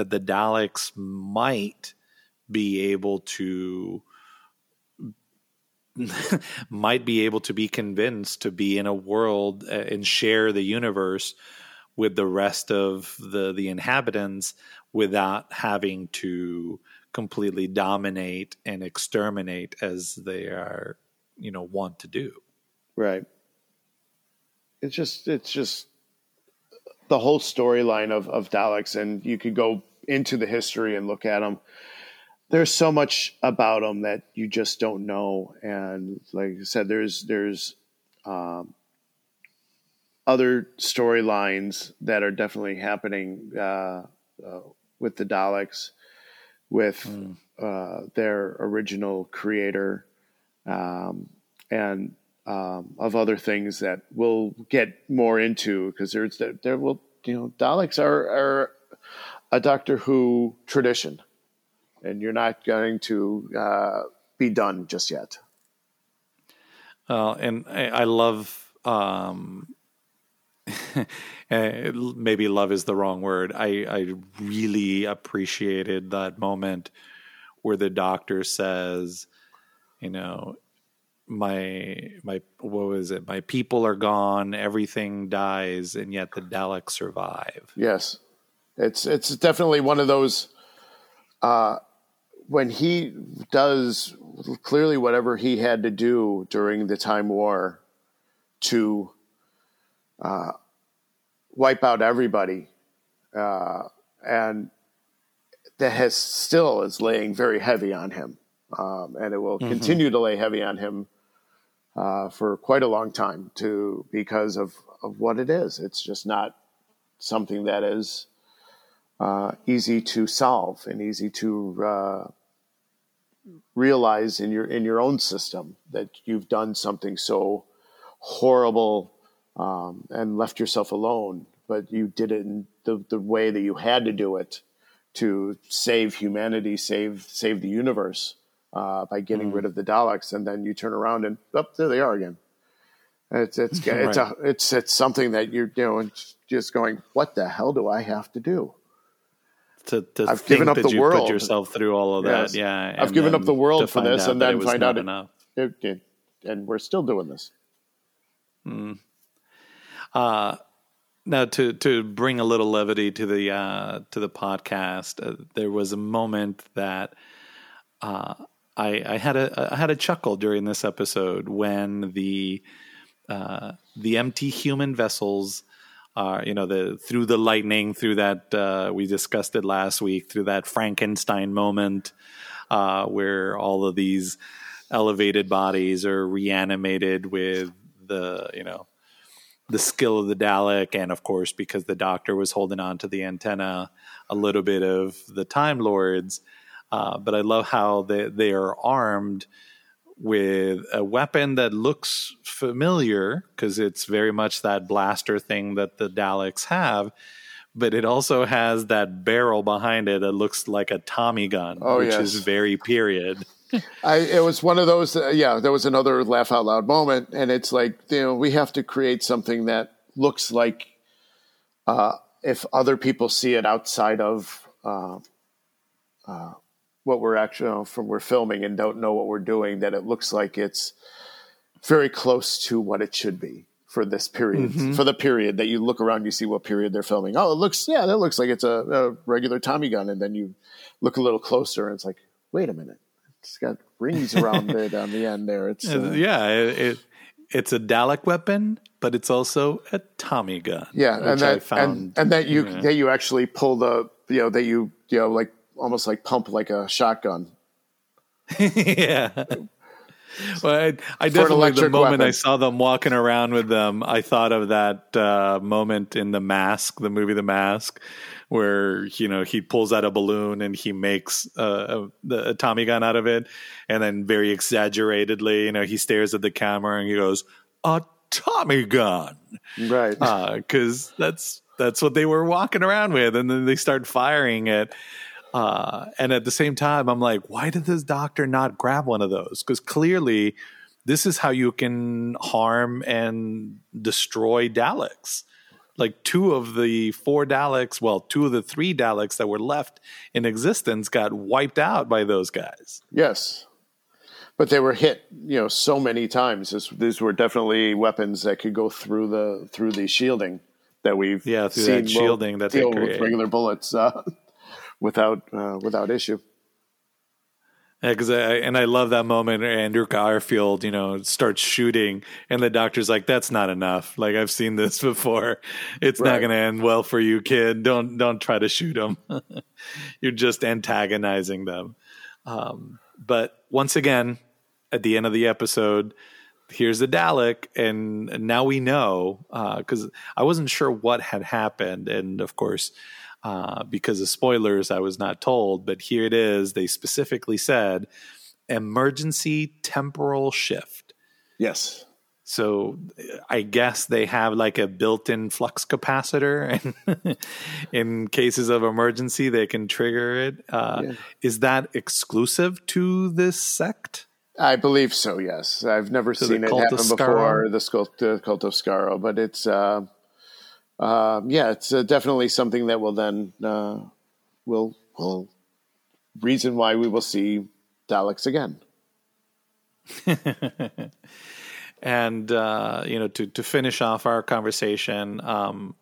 Speaker 1: that the Daleks might be able to might be able to be convinced to be in a world uh, and share the universe with the rest of the the inhabitants without having to completely dominate and exterminate as they are you know want to do.
Speaker 2: Right. It's just it's just the whole storyline of of Daleks and you could go into the history and look at them there's so much about them that you just don't know and like i said there's there's um, other storylines that are definitely happening uh, uh, with the Daleks, with mm. uh, their original creator, um, and um, of other things that we'll get more into because there's there, there will you know Daleks are, are a Doctor Who tradition, and you're not going to uh, be done just yet.
Speaker 1: Uh, and I, I love um, Eh, maybe love is the wrong word. I, I really appreciated that moment where the doctor says, you know, my my what was it? My people are gone, everything dies, and yet the Daleks survive.
Speaker 2: Yes, it's it's definitely one of those. Uh, when he does clearly whatever he had to do during the Time War to uh, wipe out everybody, uh, and that has still is laying very heavy on him, um, and it will mm-hmm. continue to lay heavy on him uh, for quite a long time to because of of what it is. It's just not something that is uh, easy to solve and easy to uh, realize in your in your own system that you've done something so horrible um, and left yourself alone, but you did it in the, the way that you had to do it to save humanity, save save the universe uh, by getting mm. rid of the Daleks, and then you turn around and up oh, there they are again. It's it's right. it's a, it's it's something that you're you know just going, what the hell do I have to do?
Speaker 1: To, to I've given up the world. Put yourself through all of yes. that, yeah.
Speaker 2: I've given up the world for this, and then find out it, it, it, and we're still doing this.
Speaker 1: Mm. Uh, now to to bring a little levity to the uh, to the podcast, uh, there was a moment that uh, I, I, had a I had a chuckle during this episode when the uh, the empty human vessels are you know the through the lightning through that uh, we discussed it last week through that Frankenstein moment uh, where all of these elevated bodies are reanimated with the you know the skill of the Dalek, and of course, because the Doctor was holding on to the antenna, a little bit of the Time Lords. Uh, but I love how they they are armed with a weapon that looks familiar because it's very much that blaster thing that the Daleks have. But it also has that barrel behind it that looks like a Tommy gun, oh, which yes. is very period.
Speaker 2: I, it was one of those. Uh, yeah, there was another laugh out loud moment, and it's like you know we have to create something that looks like uh, if other people see it outside of uh, uh, what we're actually you know, from we're filming and don't know what we're doing, that it looks like it's very close to what it should be for this period mm-hmm. for the period that you look around you see what period they're filming oh it looks yeah that looks like it's a, a regular tommy gun and then you look a little closer and it's like wait a minute it's got rings around it on the end there. It's
Speaker 1: uh, yeah, it, it, it's a Dalek weapon, but it's also a Tommy gun.
Speaker 2: Yeah, and that found, and, and, that you yeah. that you actually pull the you know that you you know like almost like pump like a shotgun.
Speaker 1: yeah. Well, I, I definitely the moment weapon. I saw them walking around with them, I thought of that uh, moment in the Mask, the movie The Mask, where you know he pulls out a balloon and he makes a, a, Tommy gun out of it, and then very exaggeratedly, you know, he stares at the camera and he goes, "A Tommy gun,"
Speaker 2: right?
Speaker 1: Because uh, that's that's what they were walking around with, and then they start firing it. Uh, and at the same time, I'm like, why did this doctor not grab one of those? Because clearly, this is how you can harm and destroy Daleks like two of the four Daleks, well, two of the three Daleks that were left in existence got wiped out by those guys.
Speaker 2: Yes. But they were hit, you know, so many times. This, these were definitely weapons that could go through the through the shielding that we've
Speaker 1: yeah through
Speaker 2: seen
Speaker 1: that shielding that they create.
Speaker 2: with regular bullets uh, without uh, without issue.
Speaker 1: Yeah, because I and I love that moment. Andrew Garfield, you know, starts shooting, and the doctor's like, "That's not enough. Like I've seen this before. It's not going to end well for you, kid. Don't don't try to shoot him. You're just antagonizing them." Um, but once again, at the end of the episode, here's the Dalek, and now we know because I wasn't sure what had happened, and of course, uh, because of spoilers, I was not told. But here it is. They specifically said emergency temporal shift.
Speaker 2: Yes.
Speaker 1: So I guess they have like a built-in flux capacitor, and in cases of emergency, they can trigger it. Uh,
Speaker 2: Yeah.
Speaker 1: Is that exclusive to this sect?
Speaker 2: I believe so. Yes, I've never
Speaker 1: the
Speaker 2: seen it happen before. The cult, the cult of Skaro, but it's uh, uh, yeah, it's uh, definitely something that will then uh, will will reason why we will see Daleks again.
Speaker 1: And uh, you know, to to finish off our conversation, um,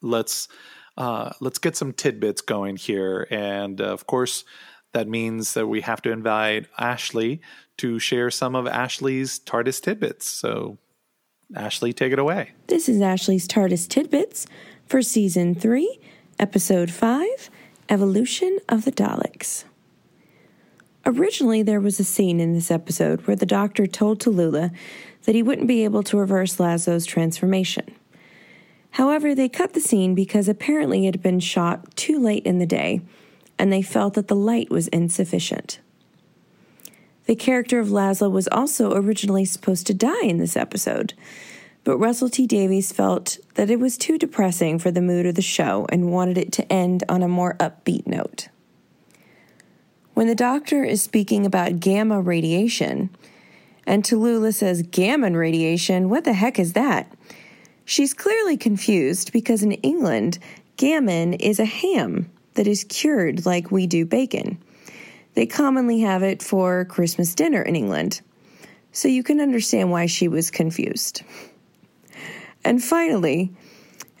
Speaker 1: let's uh, let's get some tidbits going here. And uh, of course, that means that we have to invite Ashley to share some of Ashley's TARDIS tidbits. So, Ashley, take it away.
Speaker 5: This is Ashley's TARDIS Tidbits for Season 3, Episode 5 Evolution of the Daleks. Originally, there was a scene in this episode where the doctor told Tallulah that he wouldn't be able to reverse Laszlo's transformation. However, they cut the scene because apparently it had been shot too late in the day, and they felt that the light was insufficient. The character of Laszlo was also originally supposed to die in this episode, but Russell T Davies felt that it was too depressing for the mood of the show and wanted it to end on a more upbeat note. When the doctor is speaking about gamma radiation, and Tallulah says gamma radiation, what the heck is that? She's clearly confused because in England, gammon is a ham that is cured like we do bacon. They commonly have it for Christmas dinner in England. So you can understand why she was confused. And finally,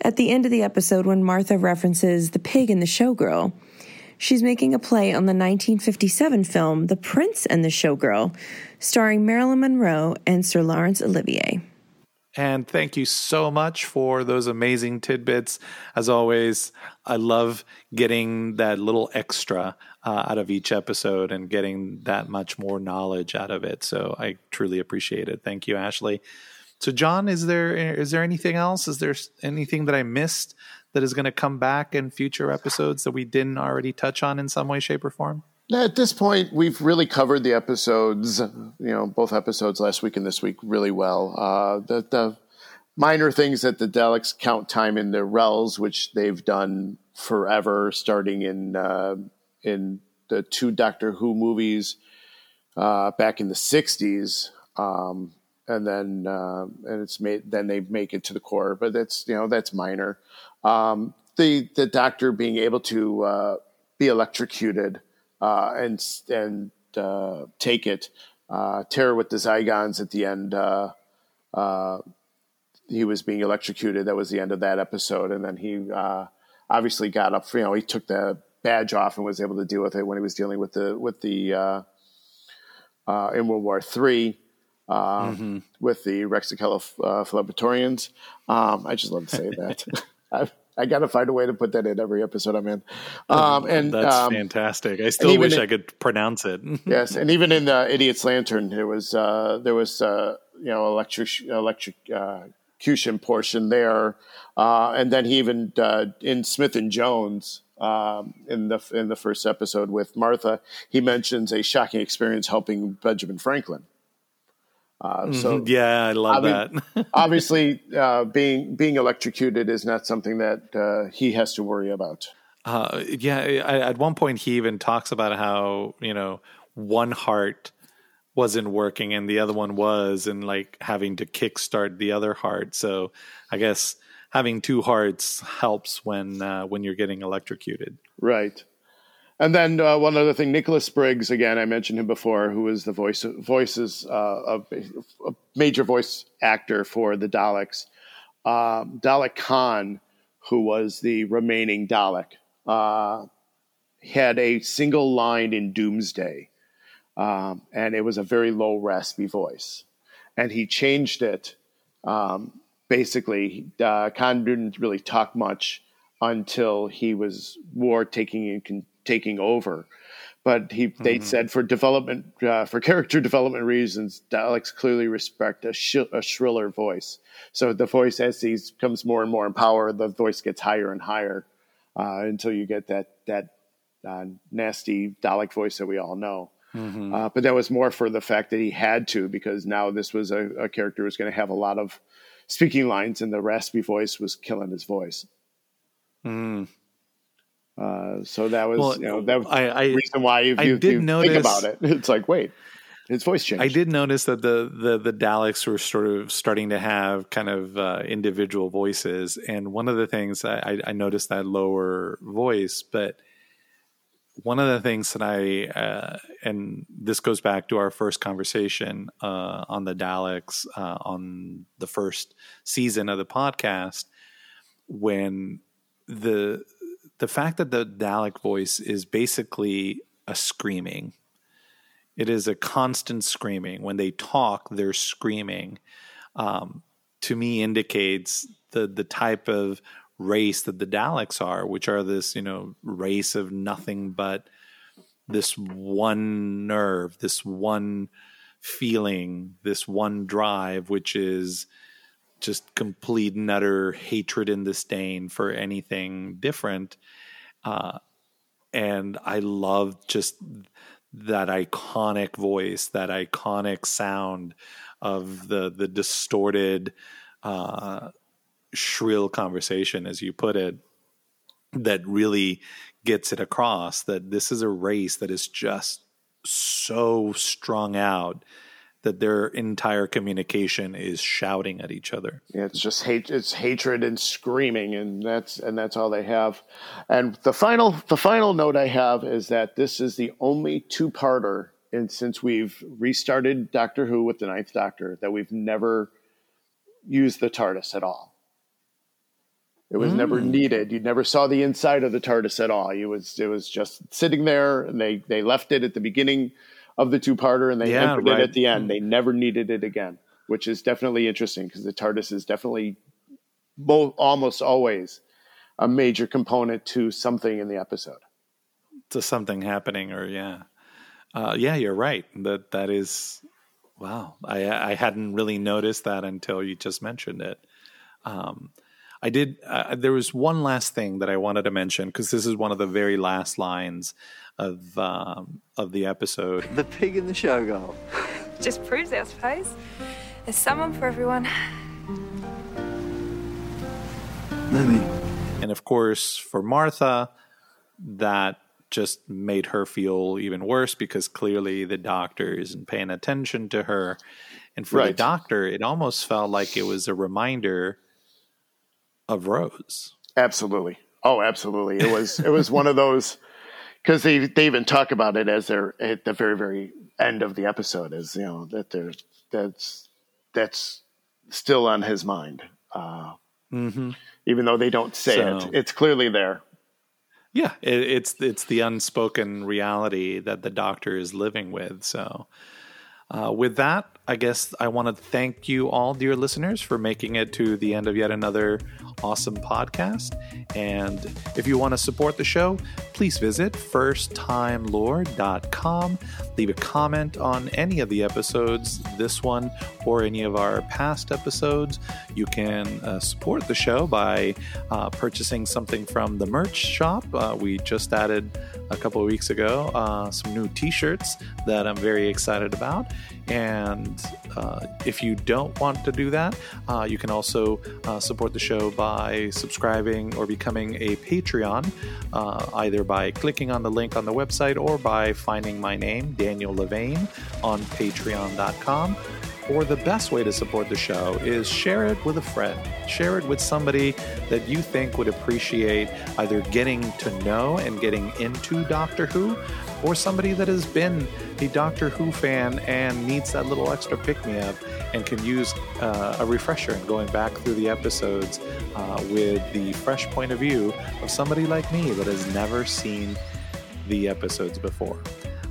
Speaker 5: at the end of the episode, when Martha references the pig and the showgirl, she's making a play on the 1957 film The Prince and the Showgirl, starring Marilyn Monroe and Sir Laurence Olivier.
Speaker 1: And thank you so much for those amazing tidbits. As always, I love getting that little extra uh, out of each episode and getting that much more knowledge out of it. So I truly appreciate it. Thank you, Ashley. So, John, is there is there anything else? Is there anything that I missed that is going to come back in future episodes that we didn't already touch on in some way, shape, or form?
Speaker 2: At this point, we've really covered the episodes, you know, both episodes last week and this week really well. Uh, the, the minor things that the Daleks count time in their rels, which they've done forever, starting in uh, in the two Doctor Who movies uh, back in the '60s, um, and then uh, and it's made then they make it to the core, but that's you know that's minor. Um, the the Doctor being able to uh, be electrocuted uh, and and uh, take it. Uh, terror with the Zygons at the end. Uh, uh, he was being electrocuted. That was the end of that episode, and then he uh, obviously got up. You know, he took the badge off and was able to deal with it when he was dealing with the with the uh, uh, in World War Three. Um, With the Rexicella uh. Um, I just love to say that. I, got to find a way to put that in every episode I'm in. Um, and
Speaker 1: That's
Speaker 2: um,
Speaker 1: fantastic. I still wish
Speaker 2: it-
Speaker 1: I could pronounce it.
Speaker 2: yes, and even in the Idiot's Lantern, there was uh, there was uh, you know electric electric uh, portion there, uh, and then he even uh, in Smith and Jones um, in the in the first episode with Martha, he mentions a shocking experience helping Benjamin Franklin. Uh, so
Speaker 1: yeah, I love that.
Speaker 2: obviously, uh, being being electrocuted is not something that uh, he has to worry about.
Speaker 1: Uh, yeah, I, at one point he even talks about how you know one heart wasn't working and the other one was, and like having to kickstart the other heart. So I guess having two hearts helps when uh, when you're getting electrocuted.
Speaker 2: Right. And then uh, one other thing, Nicholas Briggs. Again, I mentioned him before, who is the voice voices uh, of a major voice actor for the Daleks. uh, Dalek Caan, who was the remaining Dalek, uh, had a single line in Doomsday, um, and it was a very low, raspy voice. And he changed it. Um, basically, uh, Khan didn't really talk much until he was war taking taking over. But he, they mm-hmm. said for development, uh, for character development reasons, Daleks clearly respect a, sh- a shriller voice. So the voice, as he becomes more and more in power, the voice gets higher and higher uh, until you get that that uh, nasty Dalek voice that we all know. Mm-hmm. Uh, but that was more for the fact that he had to, because now this was a, a character who was going to have a lot of speaking lines, and the raspy voice was killing his voice.
Speaker 1: Mm.
Speaker 2: Uh, so that was
Speaker 1: well,
Speaker 2: you know that was
Speaker 1: I, I,
Speaker 2: reason why if you,
Speaker 1: did
Speaker 2: you
Speaker 1: notice,
Speaker 2: think about it, it's like wait, his voice changed.
Speaker 1: I did notice that the the the Daleks were sort of starting to have kind of uh, individual voices, and one of the things I, I noticed that lower voice, but one of the things that I uh, and this goes back to our first conversation uh, on the Daleks uh, on the first season of the podcast when the the fact that the Dalek voice is basically a screaming. It is a constant screaming. When they talk, they're screaming. Um, to me, indicates the the type of race that the Daleks are, which are this, you know, race of nothing but this one nerve, this one feeling, this one drive, which is just complete and utter hatred and disdain for anything different. Uh, and I love just that iconic voice, that iconic sound of the the distorted uh, shrill conversation, as you put it, that really gets it across that this is a race that is just so strung out that their entire communication is shouting at each other.
Speaker 2: Yeah, it's just hate. It's hatred and screaming, and that's and that's all they have. And the final the final note I have is that this is the only two parter, and since we've restarted Doctor Who with the Ninth Doctor, that we've never used the TARDIS at all. It was mm. never needed. You never saw the inside of the TARDIS at all. It was it was just sitting there, and they they left it at the beginning of the two parter, and they yeah, entered right. it at the end. They never needed it again, which is definitely interesting because the TARDIS is definitely both almost always a major component to something in the episode.
Speaker 1: To something happening, or yeah, uh, yeah, you're right. That that is wow. I I hadn't really noticed that until you just mentioned it. Um, I did. Uh, there was one last thing that I wanted to mention because this is one of the very last lines of um, of the episode.
Speaker 6: The pig in the show girl.
Speaker 7: Just proves, I suppose. There's someone for everyone.
Speaker 6: Lemmy.
Speaker 1: And of course, for Martha, that just made her feel even worse because clearly the doctor isn't paying attention to her. And for right. the doctor, it almost felt like it was a reminder of Rose.
Speaker 2: Absolutely. Oh, absolutely. It was it was one of those because they they even talk about it as they're at the very very end of the episode as you know that they're that's that's still on his mind. Uh, mm-hmm. Even though they don't say so, it, it's clearly there.
Speaker 1: Yeah, it, it's it's the unspoken reality that the doctor is living with. So, uh, with that, I guess I want to thank you all, dear listeners, for making it to the end of yet another awesome podcast. And if you want to support the show, please visit firsttimelord.com. Leave a comment on any of the episodes, this one or any of our past episodes. You can uh, support the show by uh, purchasing something from the merch shop. Uh, we just added a couple of weeks ago uh, some new t shirts that I'm very excited about. And uh, if you don't want to do that, uh, you can also uh, support the show by subscribing or becoming a Patreon, uh, either by clicking on the link on the website or by finding my name, Daniel Levane, on patreon.com. Or the best way to support the show is share it with a friend. Share it with somebody that you think would appreciate either getting to know and getting into Doctor Who or somebody that has been a Doctor Who fan and needs that little extra pick me up and can use uh, a refresher in going back through the episodes uh, with the fresh point of view of somebody like me that has never seen the episodes before.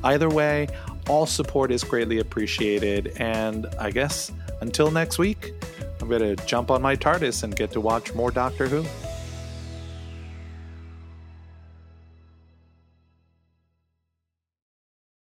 Speaker 1: Either way, all support is greatly appreciated, and I guess until next week, I'm going to jump on my TARDIS and get to watch more Doctor Who.